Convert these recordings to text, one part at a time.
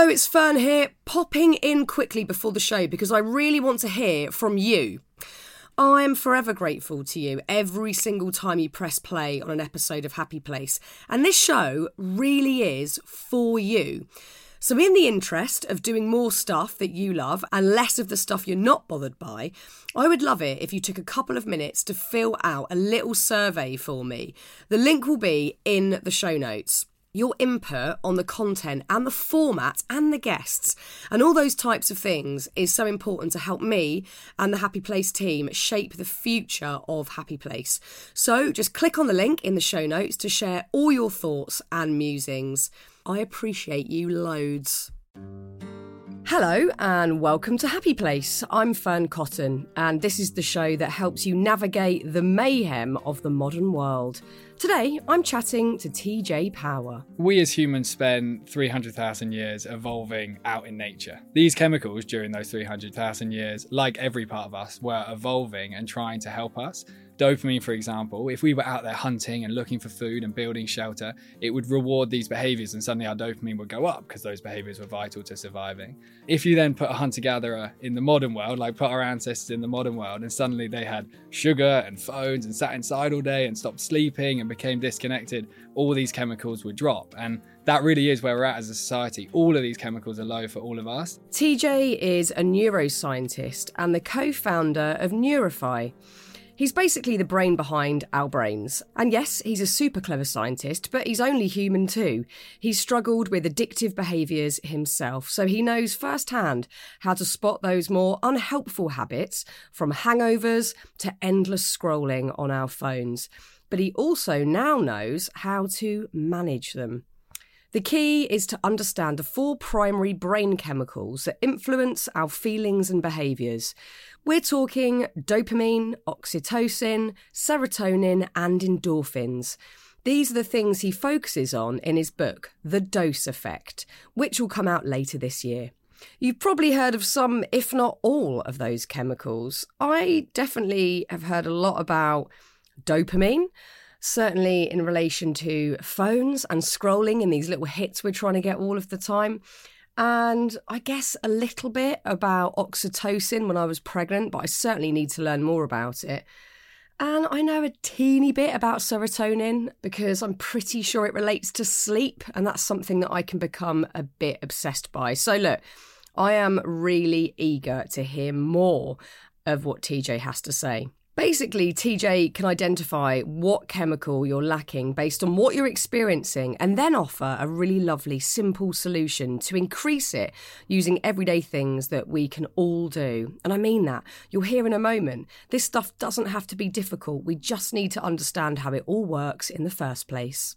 Hello, it's Fearne here, popping in quickly before the show because I really want to hear from you. I am forever grateful to you every single time you press play on an episode of Happy Place, and this show really is for you. So, in the interest of doing more stuff that you love and less of the stuff you're not bothered by, I would love it if you took a couple of minutes to fill out a little survey for me. The link will be in the show notes your input on the content and the format and the guests and all those types of things is so important to help me and the Happy Place team shape the future of Happy Place. So just click on the link in the show notes to share all your thoughts and musings. I appreciate you loads. Hello and welcome to Happy Place. I'm Fearne Cotton, and this is the show that helps you navigate the mayhem of the modern world. Today, I'm chatting to TJ Power. We as humans spend 300,000 years evolving out in nature. These chemicals during those 300,000 years, like every part of us, were evolving and trying to help us. Dopamine, for example, if we were out there hunting and looking for food and building shelter, it would reward these behaviors and suddenly our dopamine would go up because those behaviors were vital to surviving. If you then put a hunter gatherer in the modern world, like put our ancestors in the modern world, and suddenly they had sugar and phones and sat inside all day and stopped sleeping and became disconnected, all these chemicals would drop. And that really is where we're at as a society. All of these chemicals are low for all of us. TJ is a neuroscientist and the co founder of Neurify. He's basically the brain behind our brains. And yes, he's a super clever scientist, but he's only human too. He's struggled with addictive behaviours himself, so he knows firsthand how to spot those more unhelpful habits from hangovers to endless scrolling on our phones. But he also now knows how to manage them. The key is to understand the four primary brain chemicals that influence our feelings and behaviours. We're talking dopamine, oxytocin, serotonin, and endorphins. These are the things he focuses on in his book, The Dose Effect, which will come out later this year. You've probably heard of some, if not all, of those chemicals. I definitely have heard a lot about dopamine certainly in relation to phones and scrolling and these little hits we're trying to get all of the time. And I guess a little bit about oxytocin when I was pregnant, but I certainly need to learn more about it. And I know a teeny bit about serotonin because I'm pretty sure it relates to sleep, and that's something that I can become a bit obsessed by. So, look, I am really eager to hear more of what TJ has to say. Basically, TJ can identify what chemical you're lacking based on what you're experiencing and then offer a really lovely, simple solution to increase it using everyday things that we can all do. And I mean that. You'll hear in a moment. This stuff doesn't have to be difficult. We just need to understand how it all works in the first place.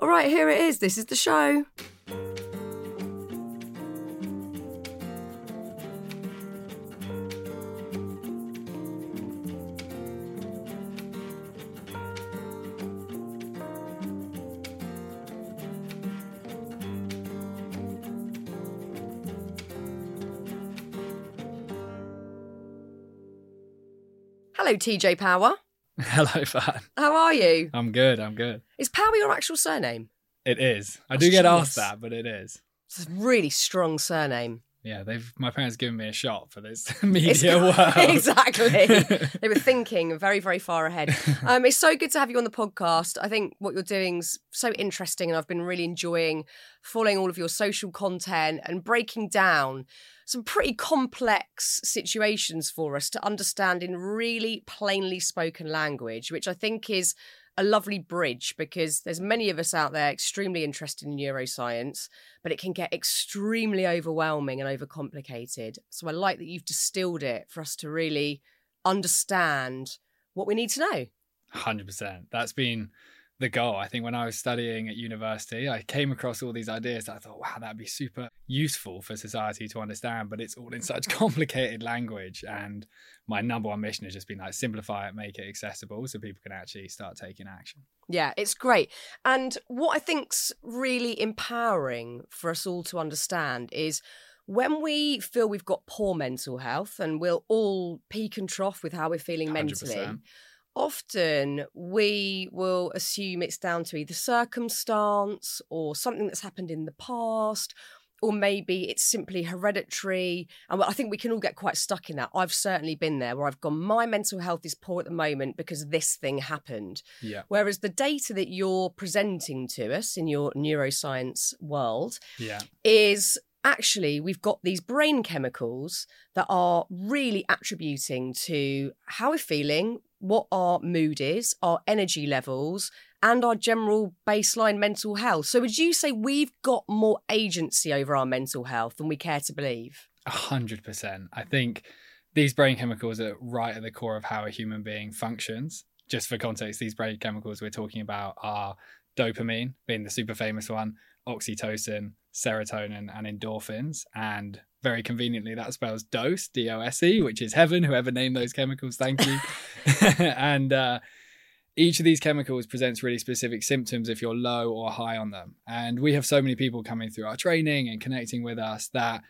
All right, here it is. This is the show. Hello, TJ Power. Hello, Fearne. How are you? I'm good. I'm good. Is Power your actual surname? It is. I That's do get asked that, but it is. It's a really strong surname. Yeah, they've my parents given me a shot for this media work. exactly. they were thinking very, very far ahead. Um, it's so good to have you on the podcast. I think what you're doing's so interesting, and I've been really enjoying following all of your social content and breaking down some pretty complex situations for us to understand in really plainly spoken language, which I think is a lovely bridge because there's many of us out there extremely interested in neuroscience, but it can get extremely overwhelming and overcomplicated. So I like that you've distilled it for us to really understand what we need to know. 100%. That's been the goal. I think when I was studying at university, I came across all these ideas that I thought, wow, that'd be super useful for society to understand, but it's all in such complicated language. And my number one mission has just been like simplify it, make it accessible so people can actually start taking action. Yeah, it's great. And what I think's really empowering for us all to understand is when we feel we've got poor mental health and we'll all peak and trough with how we're feeling 100%. mentally often we will assume it's down to either circumstance or something that's happened in the past or maybe it's simply hereditary and i think we can all get quite stuck in that i've certainly been there where i've gone my mental health is poor at the moment because this thing happened Yeah. whereas the data that you're presenting to us in your neuroscience world Yeah. is actually we've got these brain chemicals that are really attributing to how we're feeling, what our mood is, our energy levels, and our general baseline mental health. So, would you say we've got more agency over our mental health than we care to believe? A hundred percent. I think these brain chemicals are right at the core of how a human being functions. Just for context, these brain chemicals we're talking about are dopamine, being the super famous one, oxytocin, serotonin, and endorphins. And very conveniently, that spells dose, D O S E, which is heaven. Whoever named those chemicals, thank you. and uh, each of these chemicals presents really specific symptoms if you're low or high on them. And we have so many people coming through our training and connecting with us that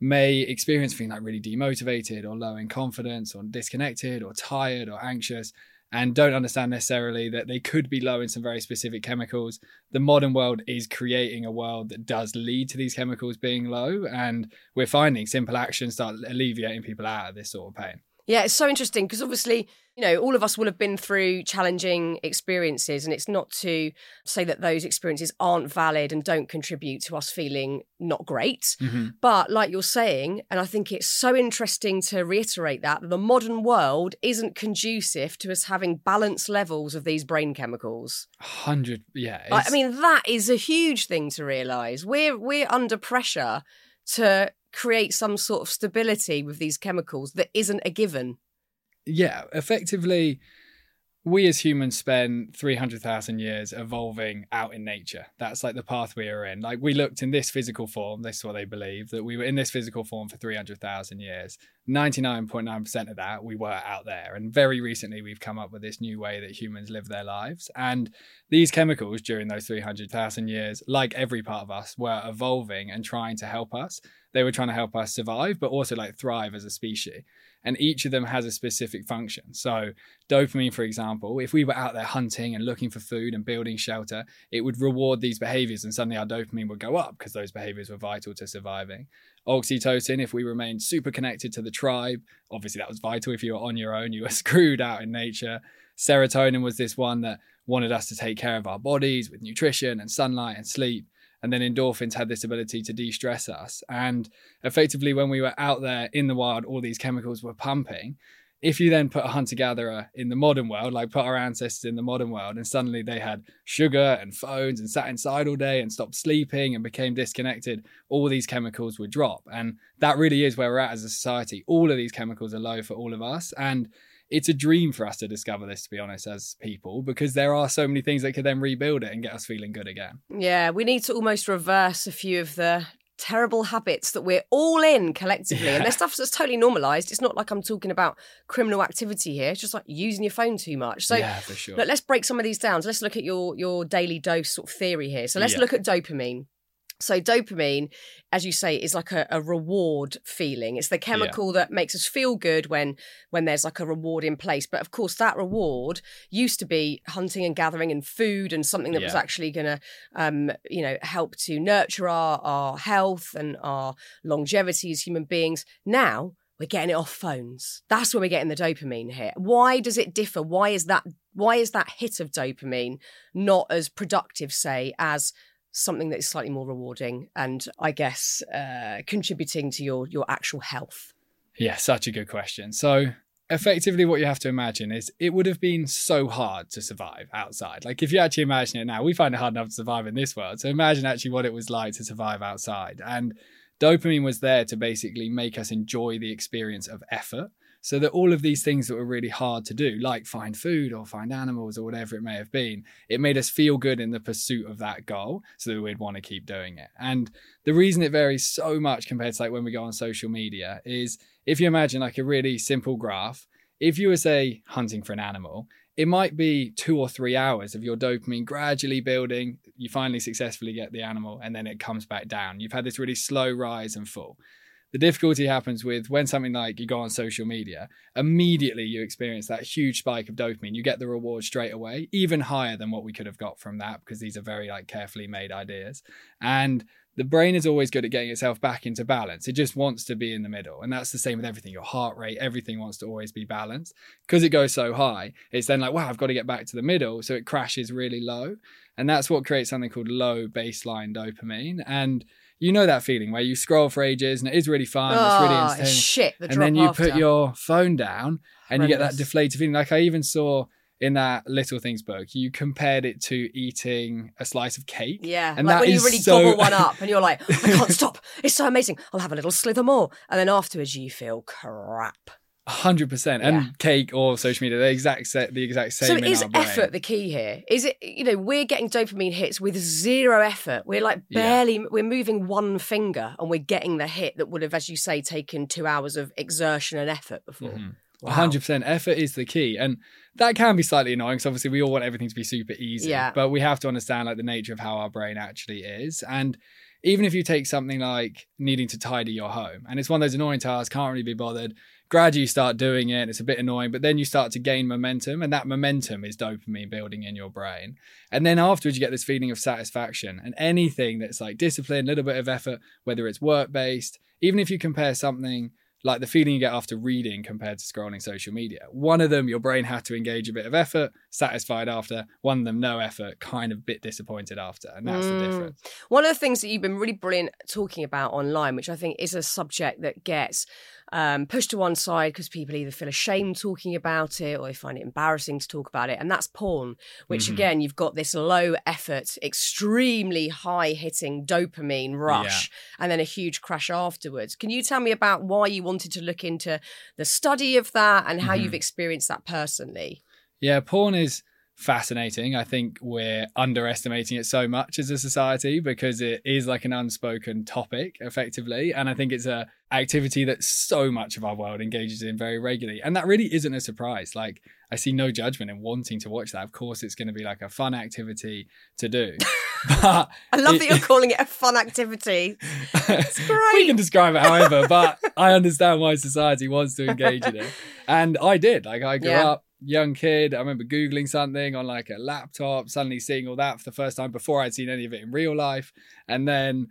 may experience feeling like really demotivated or low in confidence or disconnected or tired or anxious and don't understand necessarily that they could be low in some very specific chemicals. The modern world is creating a world that does lead to these chemicals being low, and we're finding simple actions start alleviating people out of this sort of pain. Yeah, it's so interesting because obviously, you know, all of us will have been through challenging experiences, and it's not to say that those experiences aren't valid and don't contribute to us feeling not great. Mm-hmm. But like you're saying, and I think it's so interesting to reiterate that, the modern world isn't conducive to us having balanced levels of these brain chemicals. Hundred, yeah. I I mean, that is a huge thing to realise. We're we're under pressure to create some sort of stability with these chemicals that isn't a given. Yeah, effectively, we as humans spend 300,000 years evolving out in nature. That's like the path we are in. Like we looked in this physical form, this is what they believe, that we were in this physical form for 300,000 years. 99.9% of that, we were out there. And very recently, we've come up with this new way that humans live their lives. And these chemicals during those 300,000 years, like every part of us, were evolving and trying to help us. They were trying to help us survive, but also like thrive as a species and each of them has a specific function. So, dopamine, for example, if we were out there hunting and looking for food and building shelter, it would reward these behaviors, and suddenly our dopamine would go up because those behaviors were vital to surviving. Oxytocin, if we remained super connected to the tribe, obviously that was vital. If you were on your own, you were screwed out in nature. Serotonin was this one that wanted us to take care of our bodies with nutrition and sunlight and sleep. And then endorphins had this ability to de stress us. And effectively, when we were out there in the wild, all these chemicals were pumping. If you then put a hunter gatherer in the modern world, like put our ancestors in the modern world, and suddenly they had sugar and phones and sat inside all day and stopped sleeping and became disconnected, all these chemicals would drop. And that really is where we're at as a society. All of these chemicals are low for all of us. And it's a dream for us to discover this, to be honest, as people, because there are so many things that could then rebuild it and get us feeling good again. Yeah, we need to almost reverse a few of the terrible habits that we're all in collectively. And there's stuff that's totally normalized. It's not like I'm talking about criminal activity here. It's just like using your phone too much. So yeah, for sure. look, let's break some of these down. So let's look at your your daily dose sort of theory here. So let's Yeah. look at dopamine. So dopamine, as you say, is like a, a reward feeling. It's the chemical that makes us feel good when when there's like a reward in place. But of course, that reward used to be hunting and gathering and food and something that was actually going to, um, you know, help to nurture our our health and our longevity as human beings. Now we're getting it off phones. That's where we're getting the dopamine hit. Why does it differ? Why is that? Why is that hit of dopamine not as productive, say, as something that is slightly more rewarding and I guess uh, contributing to your your actual health? Yeah, such a good question. So, effectively, what you have to imagine is it would have been so hard to survive outside. Like, if you actually imagine it now, we find it hard enough to survive in this world. So, imagine actually what it was like to survive outside. And dopamine was there to basically make us enjoy the experience of effort So that all of these things that were really hard to do, like find food or find animals or whatever it may have been, it made us feel good in the pursuit of that goal so that we'd want to keep doing it. And the reason it varies so much compared to like when we go on social media is if you imagine like a really simple graph, if you were say hunting for an animal, it might be two or three hours of your dopamine gradually building. You finally successfully get the animal and then it comes back down. You've had this really slow rise and fall. The difficulty happens with when something like you go on social media, immediately you experience that huge spike of dopamine. You get the reward straight away, even higher than what we could have got from that because these are very like carefully made ideas. And the brain is always good at getting itself back into balance. It just wants to be in the middle. And that's the same with everything. Your heart rate, everything wants to always be balanced. Because it goes so high, it's then like, wow, I've got to get back to the middle. So it crashes really low. And that's what creates something called low baseline dopamine. And you know that feeling where you scroll for ages and it is really fun, oh, it's really entertaining. Shit, the and then you after. put your phone down and Horrendous. you get that deflated feeling. Like I even saw in that Little Things book, you compared it to eating a slice of cake. Yeah, and like that when you is really so... gobble one up and you're like, oh I can't stop. It's so amazing. I'll have a little slither more. And then afterwards you feel crap. Hundred percent, Yeah. and cake or social media, the exact set, the exact same. So in is effort the key here? Is it you know we're getting dopamine hits with zero effort. We're like Yeah. barely we're moving one finger and we're getting the hit that would have, as you say, taken two hours of exertion and effort before. Mhm. Wow. hundred percent effort is the key, and that can be slightly annoying because obviously we all want everything to be super easy. Yeah. But we have to understand like the nature of how our brain actually is, and even if you take something like needing to tidy your home, and it's one of those annoying tasks, can't really be bothered. Gradually, you start doing it, it's a bit annoying, but then you start to gain momentum, and that momentum is dopamine building in your brain. And then afterwards, you get this feeling of satisfaction. And anything that's like discipline, a little bit of effort, whether it's work based, even if you compare something like the feeling you get after reading compared to scrolling social media. One of them, your brain had to engage a bit of effort, satisfied after. One of them, no effort, kind of a bit disappointed after. And that's the Mm. difference. One of the things that you've been really brilliant talking about online, which I think is a subject that gets um, pushed to one side because people either feel ashamed talking about it or they find it embarrassing to talk about it, and that's porn. Which Mhm. again, you've got this low effort, extremely high hitting dopamine rush, and then a huge crash afterwards. Can you tell me about why you wanted to look into the study of that and how Mhm. you've experienced that personally? Yeah, porn is fascinating. I think we're underestimating it so much as a society because it is like an unspoken topic effectively and I think it's a activity that so much of our world engages in very regularly and that really isn't a surprise. Like I see no judgment in wanting to watch that. Of course it's going to be like a fun activity to do. But I love it- that you're calling it a fun activity. we great. can describe it however, but I understand why society wants to engage in it. And I did. Like I grew Yeah. up young kid. I remember Googling something on like a laptop, suddenly seeing all that for the first time before I'd seen any of it in real life. And then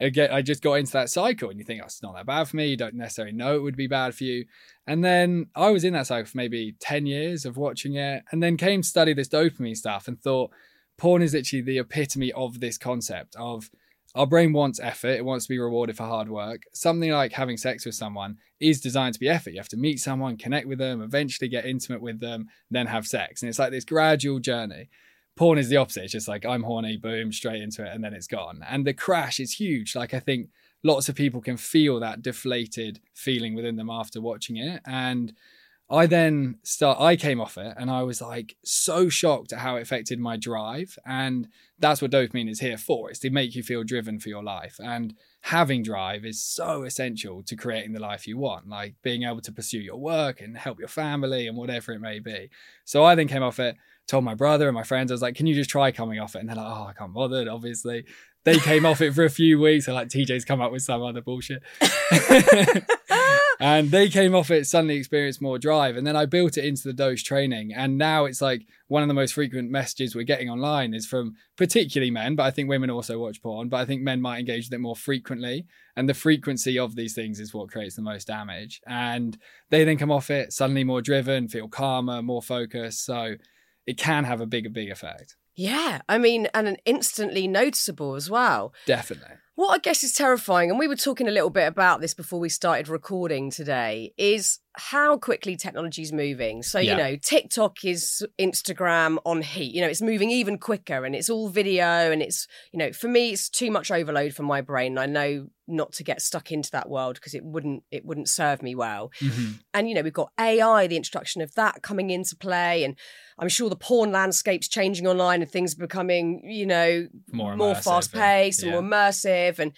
again, I just got into that cycle and you think, oh, it's not that bad for me. You don't necessarily know it would be bad for you. And then I was in that cycle for maybe 10 years of watching it and then came to study this dopamine stuff and thought porn is literally the epitome of this concept of our brain wants effort. It wants to be rewarded for hard work. Something like having sex with someone is designed to be effort. You have to meet someone, connect with them, eventually get intimate with them, then have sex. And it's like this gradual journey. Porn is the opposite. It's just like I'm horny, boom, straight into it, and then it's gone. And the crash is huge. Like I think lots of people can feel that deflated feeling within them after watching it. And I then start I came off it and I was like so shocked at how it affected my drive. And that's what dopamine is here for. It's to make you feel driven for your life. And having drive is so essential to creating the life you want, like being able to pursue your work and help your family and whatever it may be. So I then came off it, told my brother and my friends, I was like, can you just try coming off it? And they're like, oh, I can't bother, obviously. They came off it for a few weeks. and like, TJ's come up with some other bullshit. and they came off it, suddenly experienced more drive. And then I built it into the dose training. And now it's like one of the most frequent messages we're getting online is from particularly men, but I think women also watch porn. But I think men might engage with it more frequently. And the frequency of these things is what creates the most damage. And they then come off it, suddenly more driven, feel calmer, more focused. So it can have a bigger, big effect. Yeah, I mean, and an instantly noticeable as well. Definitely. What I guess is terrifying, and we were talking a little bit about this before we started recording today, is how quickly technology is moving. So, Yeah. you know, TikTok is Instagram on heat. You know, it's moving even quicker and it's all video. And it's, you know, for me, it's too much overload for my brain. I know not to get stuck into that world because it wouldn't it wouldn't serve me well. Mm-hmm. And you know, we've got AI, the introduction of that coming into play, and I'm sure the porn landscape's changing online and things are becoming, you know, More more fast paced and yeah. more immersive. And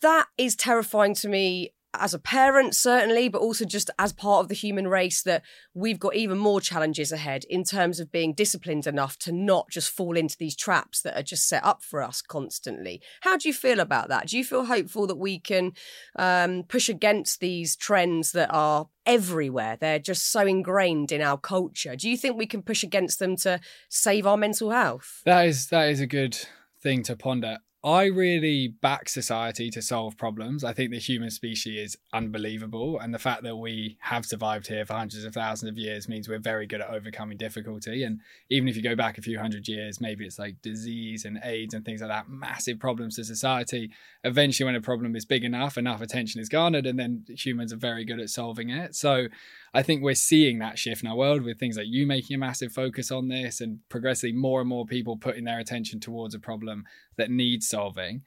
that is terrifying to me as a parent, certainly, but also just as part of the human race that we've got even more challenges ahead in terms of being disciplined enough to not just fall into these traps that are just set up for us constantly. How do you feel about that? Do you feel hopeful that we can um, push against these trends that are everywhere? They're just so ingrained in our culture. Do you think we can push against them to save our mental health? That is that is a good thing to ponder. I really back society to solve problems. I think the human species is unbelievable, and the fact that we have survived here for hundreds of thousands of years means we're very good at overcoming difficulty. And even if you go back a few hundred years, maybe it's like disease and AIDS and things like that, massive problems to society. Eventually, when a problem is big enough, enough attention is garnered, and then humans are very good at solving it. So I think we're seeing that shift in our world with things like you making a massive focus on this and progressively more and more people putting their attention towards a problem that needs solving.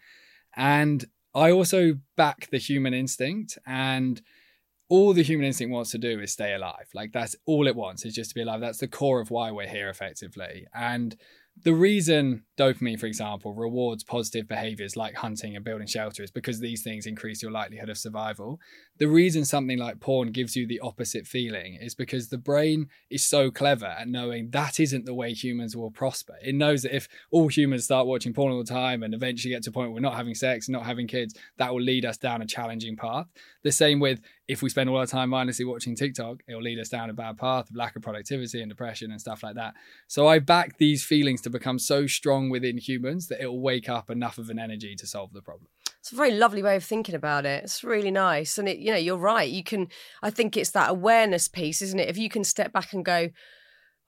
And I also back the human instinct and all the human instinct wants to do is stay alive. Like that's all it wants is just to be alive. That's the core of why we're here effectively. And the reason dopamine, for example, rewards positive behaviors like hunting and building shelter is because these things increase your likelihood of survival. The reason something like porn gives you the opposite feeling is because the brain is so clever at knowing that isn't the way humans will prosper. It knows that if all humans start watching porn all the time and eventually get to a point where we're not having sex, and not having kids, that will lead us down a challenging path. The same with if we spend all our time mindlessly watching TikTok, it will lead us down a bad path of lack of productivity and depression and stuff like that. So I back these feelings to become so strong within humans that it will wake up enough of an energy to solve the problem. It's a very lovely way of thinking about it. It's really nice. And it, you know, you're right. You can I think it's that awareness piece, isn't it? If you can step back and go,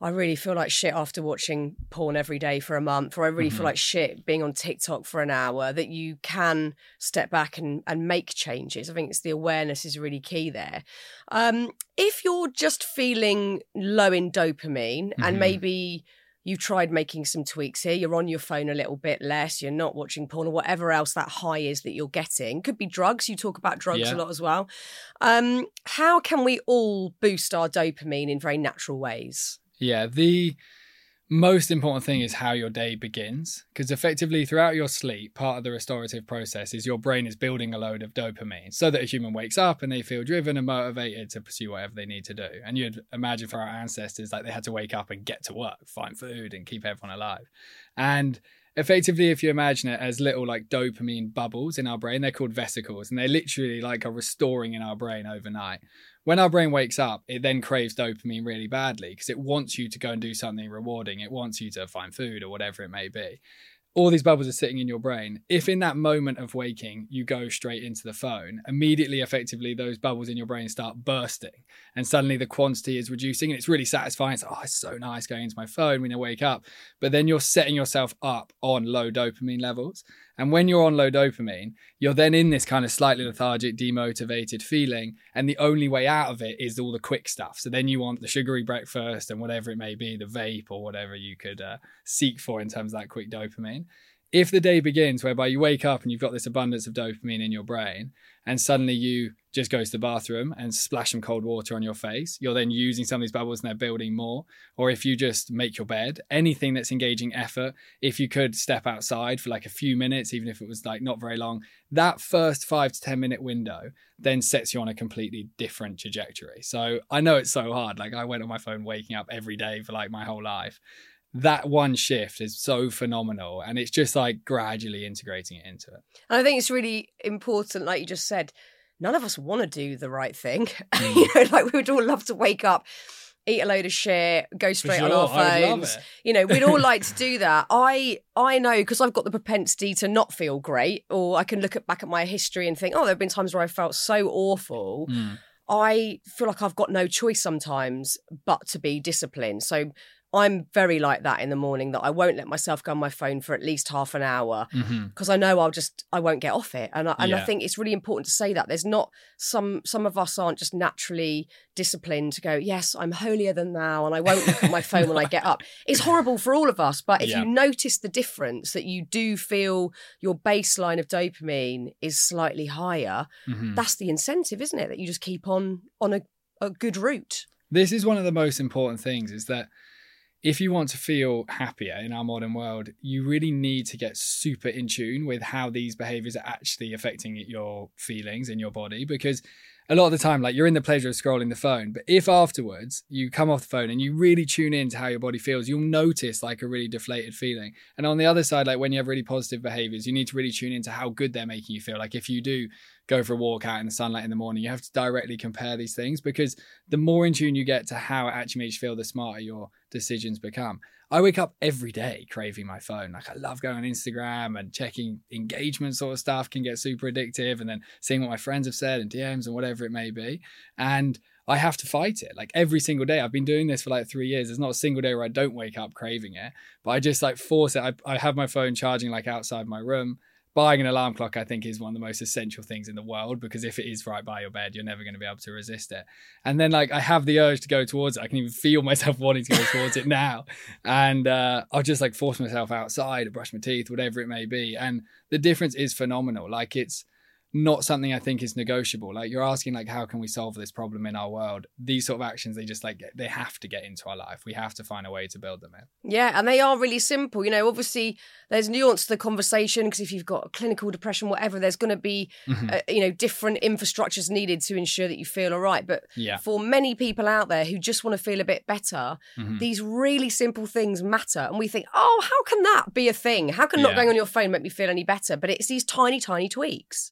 I really feel like shit after watching porn every day for a month, or I really feel like shit being on TikTok for an hour, that you can step back and, and make changes. I think it's the awareness is really key there. Um, if you're just feeling low in dopamine and Mhm. maybe you've tried making some tweaks here, you're on your phone a little bit less, you're not watching porn or whatever else that high is that you're getting, could be drugs. You talk about drugs Yeah. a lot as well. Um, how can we all boost our dopamine in very natural ways? Yeah, the most important thing is how your day begins because effectively throughout your sleep part of the restorative process is your brain is building a load of dopamine so that a human wakes up and they feel driven and motivated to pursue whatever they need to do. And you'd imagine for our ancestors like they had to wake up and get to work find food and keep everyone alive. And effectively if you imagine it as little like dopamine bubbles in our brain they're called vesicles and they're literally like are restoring in our brain overnight when our brain wakes up, it then craves dopamine really badly because it wants you to go and do something rewarding. It wants you to find food or whatever it may be. All these bubbles are sitting in your brain. If in that moment of waking you go straight into the phone, immediately, effectively, those bubbles in your brain start bursting, and suddenly the quantity is reducing, and it's really satisfying. It's oh, it's so nice going into my phone when I wake up. But then you're setting yourself up on low dopamine levels, and when you're on low dopamine, you're then in this kind of slightly lethargic, demotivated feeling. And the only way out of it is all the quick stuff. So then you want the sugary breakfast and whatever it may be, the vape or whatever you could uh, seek for in terms of that quick dopamine. If the day begins whereby you wake up and you've got this abundance of dopamine in your brain, and suddenly you just go to the bathroom and splash some cold water on your face, you're then using some of these bubbles and they're building more. Or if you just make your bed, anything that's engaging effort, if you could step outside for like a few minutes, even if it was like not very long, that first five to 10 minute window then sets you on a completely different trajectory. So I know it's so hard. Like I went on my phone waking up every day for like my whole life. That one shift is so phenomenal and it's just like gradually integrating it into it. And I think it's really important, like you just said, none of us want to do the right thing. Mm. you know, like we would all love to wake up, eat a load of shit, go straight on our I would love phones. You know, we'd all like to do that. I I know because I've got the propensity to not feel great, or I can look at, back at my history and think, oh, there have been times where I felt so awful. Mm. I feel like I've got no choice sometimes but to be disciplined. So I'm very like that in the morning that I won't let myself go on my phone for at least half an hour because I know I'll just I won't get off it. And I, and I think it's really important to say that there's not some some of us aren't just naturally disciplined to go yes I'm holier than thou and I won't look at my phone when I get up. It's horrible for all of us, but if Yeah. you notice the difference that you do feel your baseline of dopamine is slightly higher, Mhm. that's the incentive, isn't it? That you just keep on on a, a good route. This is one of the most important things is that if you want to feel happier in our modern world, you really need to get super in tune with how these behaviors are actually affecting your feelings in your body. Because a lot of the time, like you're in the pleasure of scrolling the phone, but if afterwards you come off the phone and you really tune in to how your body feels, you'll notice like a really deflated feeling. And on the other side, like when you have really positive behaviors, you need to really tune into how good they're making you feel. Like if you do go for a walk out in the sunlight in the morning, you have to directly compare these things because the more in tune you get to how it actually makes you feel, the smarter your decisions become. I wake up every day craving my phone. Like I love going on Instagram and checking engagement sort of stuff can get super addictive and then seeing what my friends have said and DMs and whatever it may be. And I have to fight it. Like every single day. I've been doing this for like three years. There's not a single day where I don't wake up craving it. But I just like force it. I, I have my phone charging like outside my room buying an alarm clock i think is one of the most essential things in the world because if it is right by your bed you're never going to be able to resist it. And then like i have the urge to go towards it. I can even feel myself wanting to go towards it now. And uh, i'll just like force myself outside brush my teeth whatever it may be. And the difference is phenomenal. Like it's not something I think is negotiable. Like you're asking, like, how can we solve this problem in our world? These sort of actions, they just like they have to get into our life. We have to find a way to build them in. Yeah, and they are really simple. You know, obviously there's nuance to the conversation because if you've got clinical depression, whatever, there's going to be, Mm-hmm. uh, you know, different infrastructures needed to ensure that you feel all right. But Yeah. for many people out there who just want to feel a bit better, Mm-hmm. these really simple things matter. And we think, oh, how can that be a thing? How can not Yeah. going on your phone make me feel any better? But it's these tiny, tiny tweaks.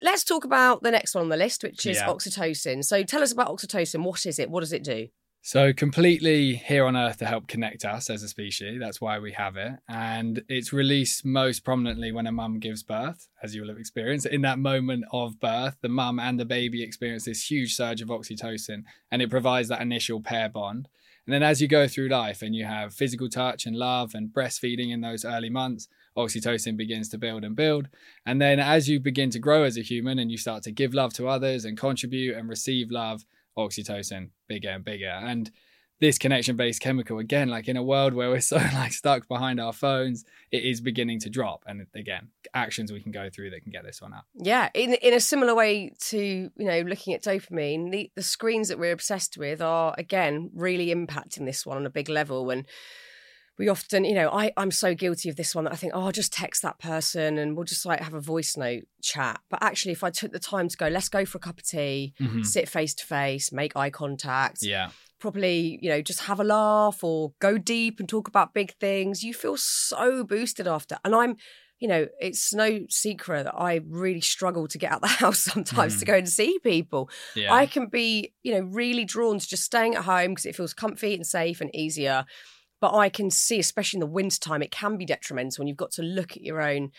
Let's talk about the next one on the list, which is Yeah. oxytocin. So tell us about oxytocin. What is it? What does it do? So, completely here on Earth to help connect us as a species. That's why we have it. And it's released most prominently when a mum gives birth, as you will have experienced. In that moment of birth, the mum and the baby experience this huge surge of oxytocin, and it provides that initial pair bond. And then, as you go through life and you have physical touch and love and breastfeeding in those early months, oxytocin begins to build and build. And then, as you begin to grow as a human and you start to give love to others and contribute and receive love, oxytocin bigger and bigger. And this connection based chemical, again, like in a world where we're so like stuck behind our phones, it is beginning to drop. And again, actions we can go through that can get this one up. Yeah, in in a similar way to you know looking at dopamine, the the screens that we're obsessed with are again really impacting this one on a big level. And we often, you know, I I'm so guilty of this one that I think, oh, I'll just text that person and we'll just like have a voice note chat. But actually, if I took the time to go, let's go for a cup of tea, mm-hmm. sit face to face, make eye contact, Yeah. probably, you know, just have a laugh or go deep and talk about big things. You feel so boosted after. And I'm, you know, it's no secret that I really struggle to get out the house sometimes to mm. go and see people. Yeah. I can be, you know, really drawn to just staying at home because it feels comfy and safe and easier. But I can see, especially in the winter time, it can be detrimental when you've got to look at your own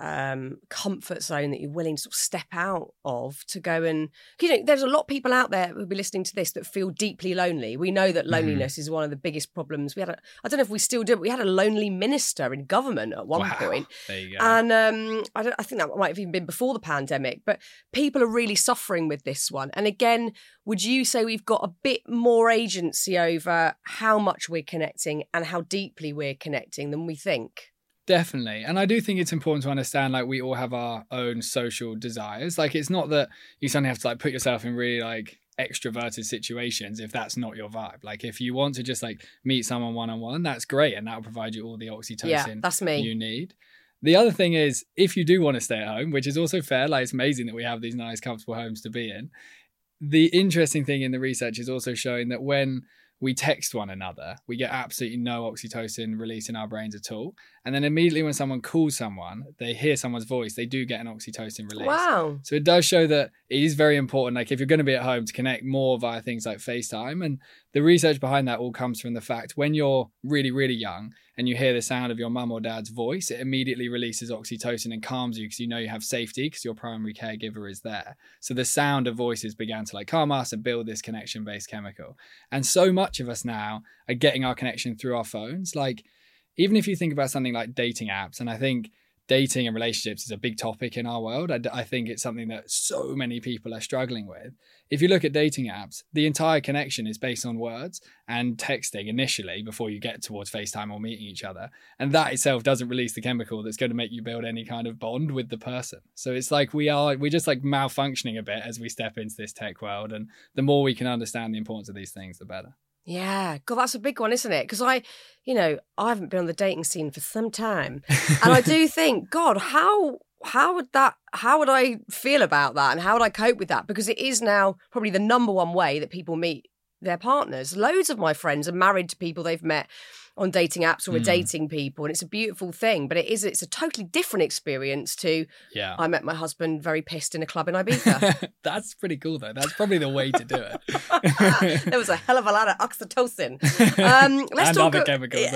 um, comfort zone that you're willing to sort of step out of to go and you know there's a lot of people out there who'll be listening to this that feel deeply lonely we know that loneliness is one of the biggest problems we had a i don't know if we still do but we had a lonely minister in government at one Wow. point There you go. and um, I, don't, I think that might have even been before the pandemic, but people are really suffering with this one. And again, would you say we've got a bit more agency over how much we're connecting and how deeply we're connecting than we think? Definitely. And I do think it's important to understand like we all have our own social desires. Like it's not that you suddenly have to like put yourself in really like extroverted situations if that's not your vibe. Like if you want to just like meet someone one on one, that's great and that'll provide you all the oxytocin Yeah, that's me. you need. The other thing is if you do want to stay at home, which is also fair, like it's amazing that we have these nice comfortable homes to be in. the interesting thing in the research is also showing that when we text one another, we get absolutely no oxytocin release in our brains at all. And then immediately when someone calls someone, they hear someone's voice, they do get an oxytocin release. Wow. So it does show that it is very important, like if you're going to be at home, to connect more via things like FaceTime. And the research behind that all comes from the fact when you're really, really young and you hear the sound of your mum or dad's voice, it immediately releases oxytocin and calms you because you know you have safety because your primary caregiver is there. So the sound of voices began to like calm us and build this connection based chemical. And so much of us now are getting our connection through our phones. Like, even if you think about something like dating apps, and I think dating and relationships is a big topic in our world. I, I, think it's something that so many people are struggling with. If you look at dating apps, the entire connection is based on words and texting initially before you get towards FaceTime or meeting each other. And that itself doesn't release the chemical that's going to make you build any kind of bond with the person. So it's like we are, we're just like malfunctioning a bit as we step into this tech world. And the more we can understand the importance of these things, the better. Yeah, God, that's a big one, isn't it? Because I, you know, I haven't been on the dating scene for some time, and I do think, God, how how would that how would I feel about that, and how would I cope with that? Because it is now probably the number one way that people meet their partners. Loads of my friends are married to people they've met on dating apps or mm. dating people and it's a beautiful thing but it is it's a totally different experience to yeah. I met my husband very pissed in a club in ibiza. That's pretty cool though. That's probably the way to do it. There was a hell of a lot of oxytocin. Um, let's and talk other chemicals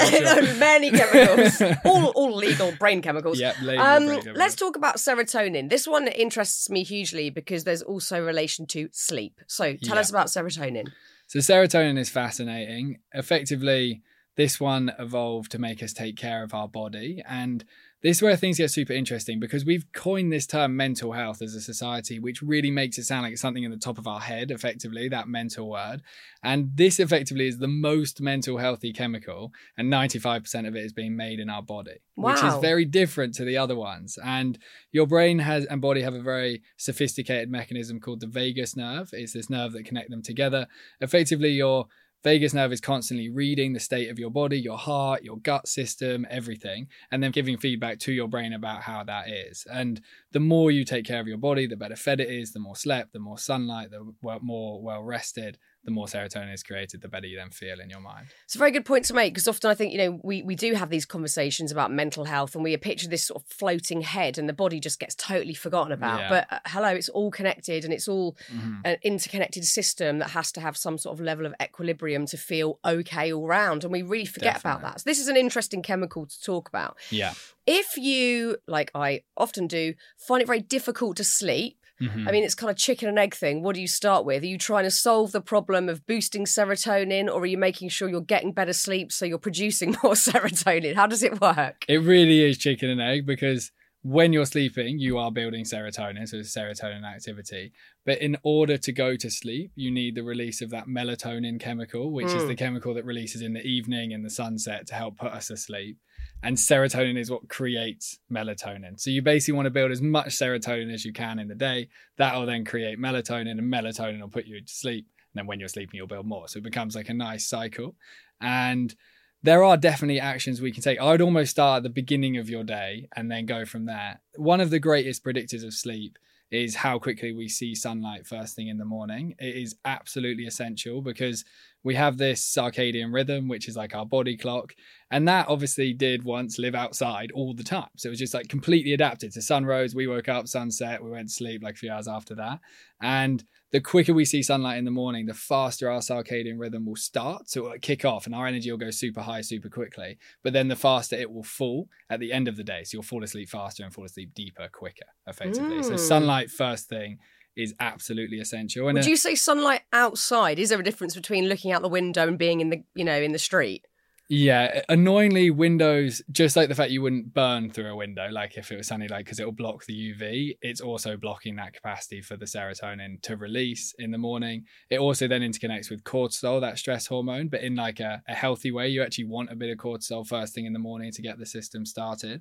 many chemicals. All, all legal brain chemicals. Yeah um, brain chemicals. let's talk about serotonin. This one interests me hugely because there's also relation to sleep. So tell yeah. us about serotonin. So serotonin is fascinating. Effectively this one evolved to make us take care of our body. And this is where things get super interesting because we've coined this term mental health as a society, which really makes it sound like it's something in the top of our head, effectively, that mental word. And this effectively is the most mental healthy chemical, and 95% of it is being made in our body, wow. which is very different to the other ones. And your brain has and body have a very sophisticated mechanism called the vagus nerve. It's this nerve that connect them together. Effectively, your Vagus nerve is constantly reading the state of your body, your heart, your gut system, everything, and then giving feedback to your brain about how that is. And the more you take care of your body, the better fed it is, the more slept, the more sunlight, the more well rested, the more serotonin is created, the better you then feel in your mind. It's a very good point to make because often I think, you know, we, we do have these conversations about mental health and we picture this sort of floating head and the body just gets totally forgotten about. Yeah. But uh, hello, it's all connected and it's all mm-hmm. an interconnected system that has to have some sort of level of equilibrium to feel okay all round. And we really forget Definitely. about that. So this is an interesting chemical to talk about. Yeah. If you, like I often do, find it very difficult to sleep, Mm-hmm. I mean, it's kind of chicken and egg thing. What do you start with? Are you trying to solve the problem of boosting serotonin, or are you making sure you're getting better sleep so you're producing more serotonin? How does it work? It really is chicken and egg because when you're sleeping, you are building serotonin, so it's serotonin activity. But in order to go to sleep, you need the release of that melatonin chemical, which mm. is the chemical that releases in the evening and the sunset to help put us asleep and serotonin is what creates melatonin. So you basically want to build as much serotonin as you can in the day. That will then create melatonin, and melatonin will put you to sleep. And then when you're sleeping, you'll build more. So it becomes like a nice cycle. And there are definitely actions we can take. I would almost start at the beginning of your day and then go from there. One of the greatest predictors of sleep is how quickly we see sunlight first thing in the morning. It is absolutely essential because we have this circadian rhythm, which is like our body clock. And that obviously did once live outside all the time. So it was just like completely adapted to sun rose. We woke up, sunset, we went to sleep like a few hours after that. And the quicker we see sunlight in the morning, the faster our circadian rhythm will start. So it'll kick off and our energy will go super high super quickly. But then the faster it will fall at the end of the day. So you'll fall asleep faster and fall asleep deeper quicker, effectively. Mm. So sunlight first thing is absolutely essential. And Would you say sunlight outside? Is there a difference between looking out the window and being in the you know in the street? Yeah, annoyingly, windows just like the fact you wouldn't burn through a window, like if it was sunny, like because it will block the UV. It's also blocking that capacity for the serotonin to release in the morning. It also then interconnects with cortisol, that stress hormone, but in like a, a healthy way. You actually want a bit of cortisol first thing in the morning to get the system started,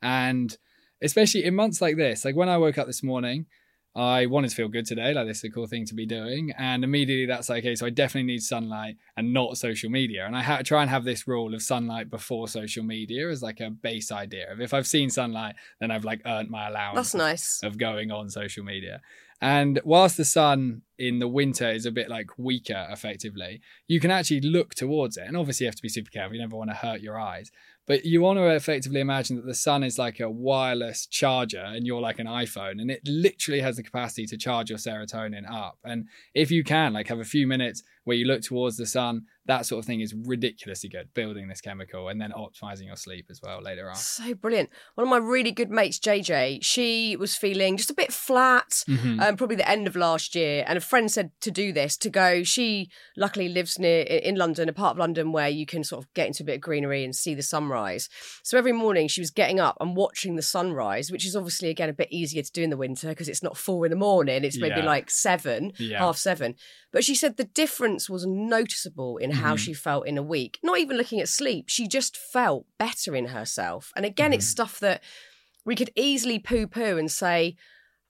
and especially in months like this, like when I woke up this morning. I wanted to feel good today, like this is a cool thing to be doing. And immediately that's like, okay, so I definitely need sunlight and not social media. And I ha- try and have this rule of sunlight before social media as like a base idea of if I've seen sunlight, then I've like earned my allowance. That's nice. Of going on social media. And whilst the sun in the winter is a bit like weaker, effectively, you can actually look towards it. And obviously, you have to be super careful. You never want to hurt your eyes. But you want to effectively imagine that the sun is like a wireless charger and you're like an iPhone and it literally has the capacity to charge your serotonin up. And if you can, like have a few minutes where you look towards the sun, that sort of thing is ridiculously good, building this chemical and then optimizing your sleep as well later on. So brilliant. One of my really good mates, JJ, she was feeling just a bit flat, Mhm. um, probably the end of last year. And a friend said to do this, to go. She luckily lives near in London, a part of London where you can sort of get into a bit of greenery and see the sunrise. So every morning she was getting up and watching the sunrise, which is obviously, again, a bit easier to do in the winter because it's not four in the morning, it's maybe Yeah. like seven, Yeah. half seven. But she said the difference was noticeable in how Mhm. she felt in a week. Not even looking at sleep, she just felt better in herself. And again, it's Mhm. stuff that we could easily poo poo and say,